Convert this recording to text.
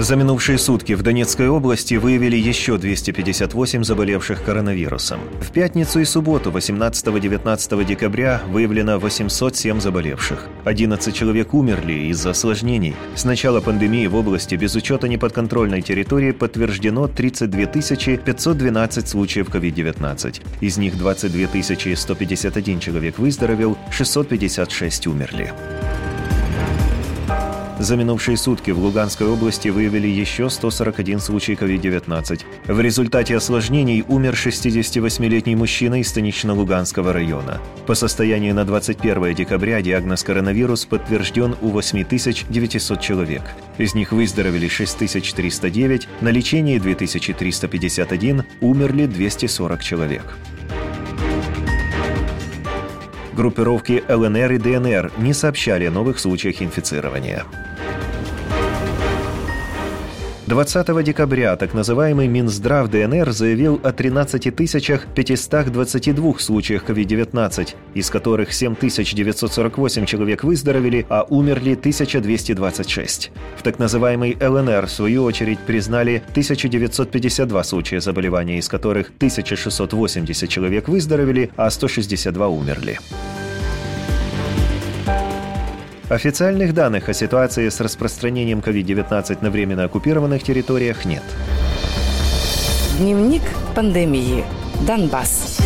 За минувшие сутки в Донецкой области выявили еще 258 заболевших коронавирусом. В пятницу и субботу 18-19 декабря выявлено 807 заболевших. 11 человек умерли из-за осложнений. С начала пандемии в области без учета неподконтрольной территории подтверждено 32 512 случаев COVID-19. Из них 22 151 человек выздоровел, 656 умерли. За минувшие сутки в Луганской области выявили еще 141 случай COVID-19. В результате осложнений умер 68-летний мужчина из станично-Луганского района. По состоянию на 21 декабря диагноз коронавирус подтвержден у 8900 человек. Из них выздоровели 6309, на лечении 2351, умерли 240 человек. Группировки ЛНР и ДНР не сообщали о новых случаях инфицирования. 20 декабря так называемый Минздрав ДНР заявил о 13 522 случаях COVID-19, из которых 7948 человек выздоровели, а умерли 1226. В так называемый ЛНР, в свою очередь, признали 1952 случая заболевания, из которых 1680 человек выздоровели, а 162 умерли. Официальных данных о ситуации с распространением COVID-19 на временно оккупированных территориях нет. Дневник пандемии. Донбасс.